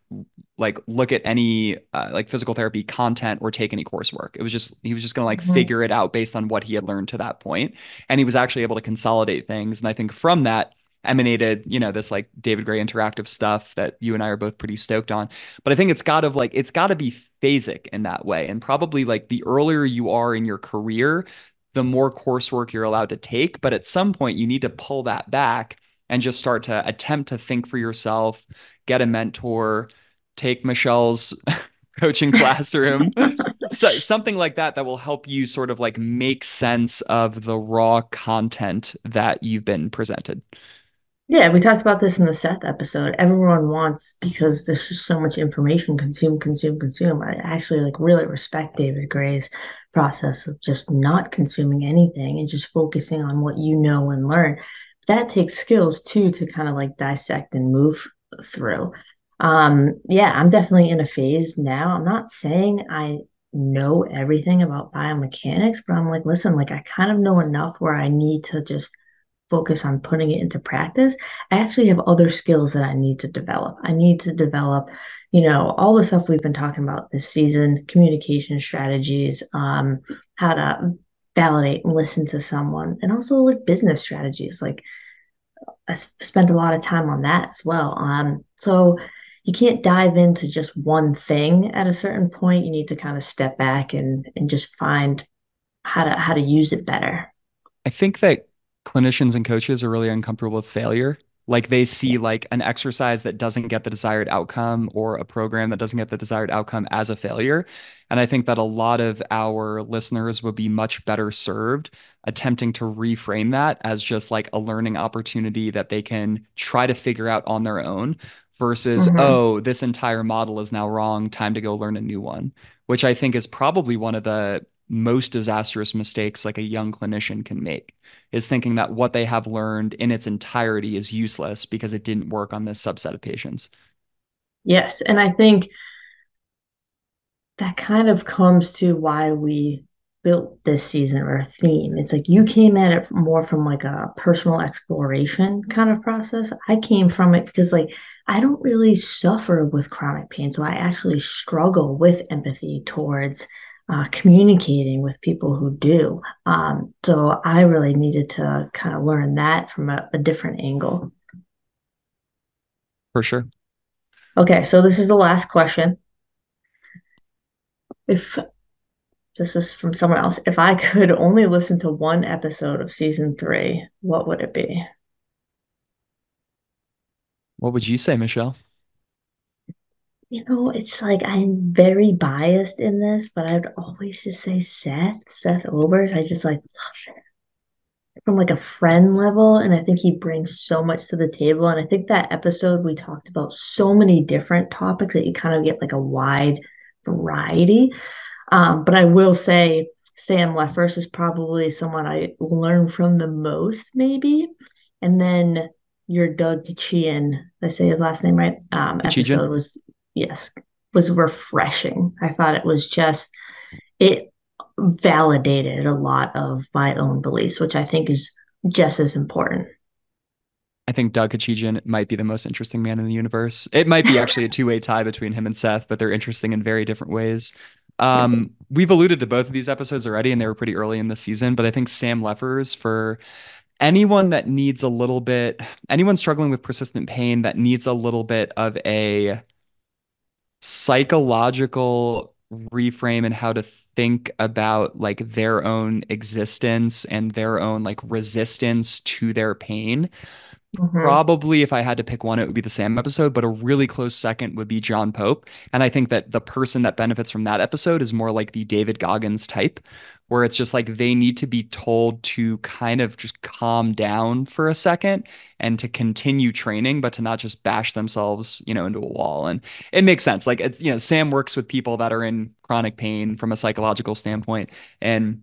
like look at any uh, like physical therapy content or take any coursework. It was just he was just going to like mm-hmm. figure it out based on what he had learned to that point, and he was actually able to consolidate things. And I think from that emanated, you know, this like David Grey interactive stuff that you and I are both pretty stoked on. But I think it's got to like it's got to be phasic in that way, and probably like the earlier you are in your career, the more coursework you're allowed to take. But at some point, you need to pull that back and just start to attempt to think for yourself, get a mentor, take Michelle's [LAUGHS] coaching classroom, so, something like that that will help you sort of like make sense of the raw content that you've been presented. Yeah, we talked about this in the Seth episode. Everyone wants because there's just so much information consume, consume, consume. I actually like really respect David Grey's process of just not consuming anything and just focusing on what you know and learn. That takes skills too to kind of like dissect and move through. Um, yeah, I'm definitely in a phase now. I'm not saying I know everything about biomechanics, but I'm like, listen, like I kind of know enough where I need to just focus on putting it into practice, I actually have other skills that I need to develop. I need to develop, you know, all the stuff we've been talking about this season, communication strategies, um, how to validate and listen to someone, and also like business strategies. Like I spent a lot of time on that as well. Um, so you can't dive into just one thing at a certain point. You need to kind of step back and and just find how to how to use it better. I think that clinicians and coaches are really uncomfortable with failure. Like they see like an exercise that doesn't get the desired outcome or a program that doesn't get the desired outcome as a failure. And I think that a lot of our listeners would be much better served attempting to reframe that as just like a learning opportunity that they can try to figure out on their own versus, mm-hmm. oh, this entire model is now wrong. Time to go learn a new one, which I think is probably one of the most disastrous mistakes like a young clinician can make is thinking that what they have learned in its entirety is useless because it didn't work on this subset of patients. Yes. And I think that kind of comes to why we built this season or a theme. It's like you came at it more from like a personal exploration kind of process. I came from it because like I don't really suffer with chronic pain. So I actually struggle with empathy towards uh, communicating with people who do. Um, so I really needed to kind of learn that from a, a different angle. For sure. Okay, so this is the last question. If this was from someone else, if I could [LAUGHS] only listen to one episode of season three, what would it be? What would you say, Michelle? You know, it's like I'm very biased in this, but I'd always just say Seth, Seth Oberst. I just like love it from like a friend level. And I think he brings so much to the table. And I think that episode we talked about so many different topics that you kind of get like a wide variety. Um, but I will say Sam Leffers is probably someone I learned from the most, maybe. And then your Doug Kechijian, I say his last name right, um, episode was yes, was refreshing. I thought it was just, it validated a lot of my own beliefs, which I think is just as important. I think Doug Kechijian might be the most interesting man in the universe. It might be actually a [LAUGHS] two-way tie between him and Seth, but they're interesting in very different ways. Um, we've alluded to both of these episodes already, and they were pretty early in the season, but I think Sam Leffers for anyone that needs a little bit, anyone struggling with persistent pain that needs a little bit of a psychological reframe and how to think about like their own existence and their own like resistance to their pain. Mm-hmm. Probably, if I had to pick one, it would be the Sam episode, but a really close second would be John Pope. And I think that the person that benefits from that episode is more like the David Goggins type, where it's just like they need to be told to kind of just calm down for a second and to continue training, but to not just bash themselves, you know, into a wall. And it makes sense. Like it's, you know, Sam works with people that are in chronic pain from a psychological standpoint. And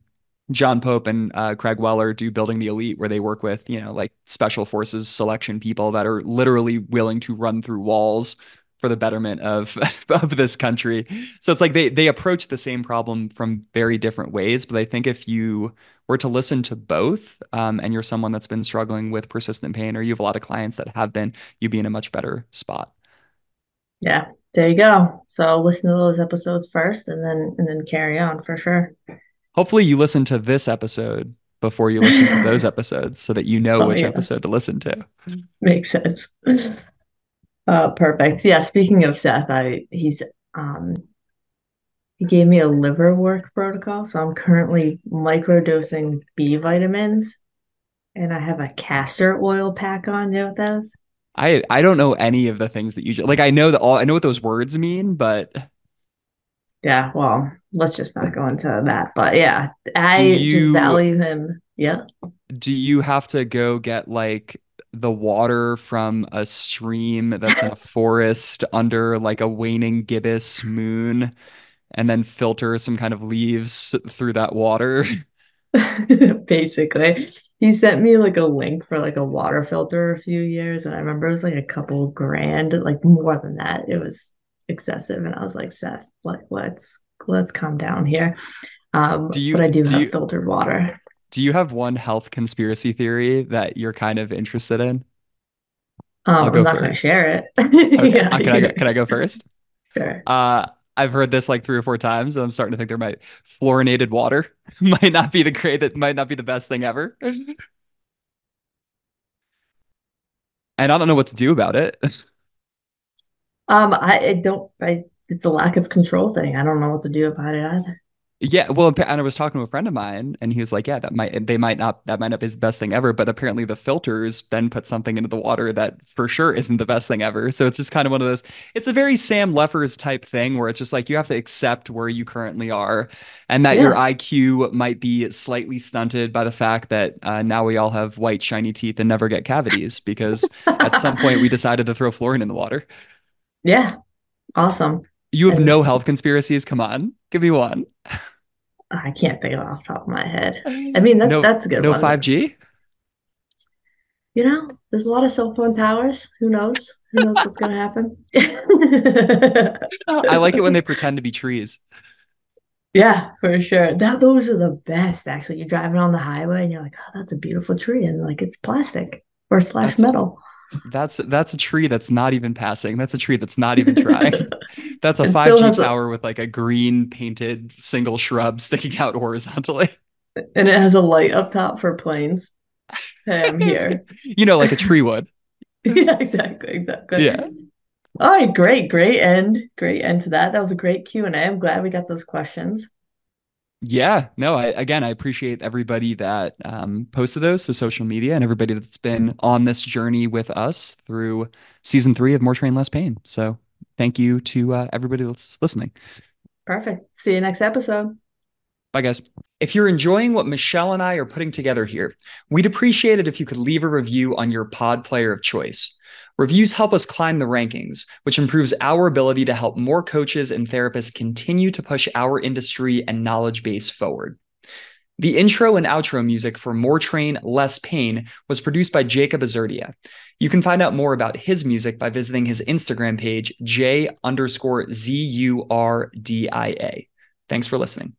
John Pope and uh, Craig Weller do Building the Elite, where they work with, you know, like special forces selection people that are literally willing to run through walls for the betterment of [LAUGHS] of this country. So it's like they they approach the same problem from very different ways. But I think if you were to listen to both, um, and you're someone that's been struggling with persistent pain, or you have a lot of clients that have been, you'd be in a much better spot. Yeah, there you go. So listen to those episodes first, and then and then carry on for sure. Hopefully, you listen to this episode before you listen to those [LAUGHS] episodes so that you know oh, which yes. episode to listen to. Makes sense. [LAUGHS] Uh, perfect. Yeah. Speaking of Seth, I he's um he gave me a liver work protocol, so I'm currently microdosing B vitamins, and I have a castor oil pack on. You know what that is? I I don't know any of the things that you like. I know that all I know what those words mean, but yeah, well, let's just not go into that. But yeah, I you, just value him. Yeah. Do you have to go get like the water from a stream that's in a [LAUGHS] forest under like a waning gibbous moon and then filter some kind of leaves through that water? [LAUGHS] Basically. He sent me like a link for like a water filter a few years and I remember it was like a couple grand, like more than that. It was excessive and I was like, Seth, like let's let's calm down here. Um, do you, but I do, do have you, filtered water. Do you have one health conspiracy theory that you're kind of interested in? Um, I'm not going to share it. [LAUGHS] okay. yeah, uh, can, I go, can I go first? [LAUGHS] Sure. Uh, I've heard this like three or four times, and I'm starting to think there might fluorinated water [LAUGHS] might not be the great that might not be the best thing ever. and I don't know what to do about it. Um, I, I don't. I it's a lack of control thing. I don't know what to do about it either. Yeah, well, and I was talking to a friend of mine, and he was like, "Yeah, that might they might not that might not be the best thing ever, but apparently the filters then put something into the water that for sure isn't the best thing ever." So it's just kind of one of those. It's a very Sam Leffers type thing where it's just like you have to accept where you currently are, and that yeah. your IQ might be slightly stunted by the fact that uh, now we all have white shiny teeth and never get cavities because at some point we [LAUGHS] decided to throw fluorine in the water. Yeah, awesome. You have no health conspiracies. Come on, give me one. I can't think of off the top of my head. I mean, that's no, that's a good no five G. You know, there's a lot of cell phone towers. Who knows? Who knows what's going to happen? [LAUGHS] I like it when they [LAUGHS] pretend to be trees. Yeah, for sure. That those are the best. Actually, you're driving on the highway and you're like, "Oh, that's a beautiful tree," and like it's plastic or slash that's, metal. That's that's a tree that's not even passing. That's a tree that's not even trying. [LAUGHS] that's a 5G tower a... with like a green painted single shrub sticking out horizontally. And it has a light up top for planes. Hey, I'm here. you know, like a tree would. [LAUGHS] yeah, exactly, exactly. Yeah. All right, great, great end, great end to that. That was a great Q and A. I'm glad we got those questions. Yeah, no, I again I appreciate everybody that um, posted those to social media and everybody that's been on this journey with us through season three of More Train Less Pain. So thank you to uh, everybody that's listening. Perfect. See you next episode. Bye, guys. If you're enjoying what Michelle and I are putting together here, we'd appreciate it if you could leave a review on your pod player of choice. Reviews help us climb the rankings, which improves our ability to help more coaches and therapists continue to push our industry and knowledge base forward. The intro and outro music for More Train, Less Pain was produced by Jacob Azurdia. You can find out more about his music by visiting his Instagram page, J underscore Z U R D I A. Thanks for listening.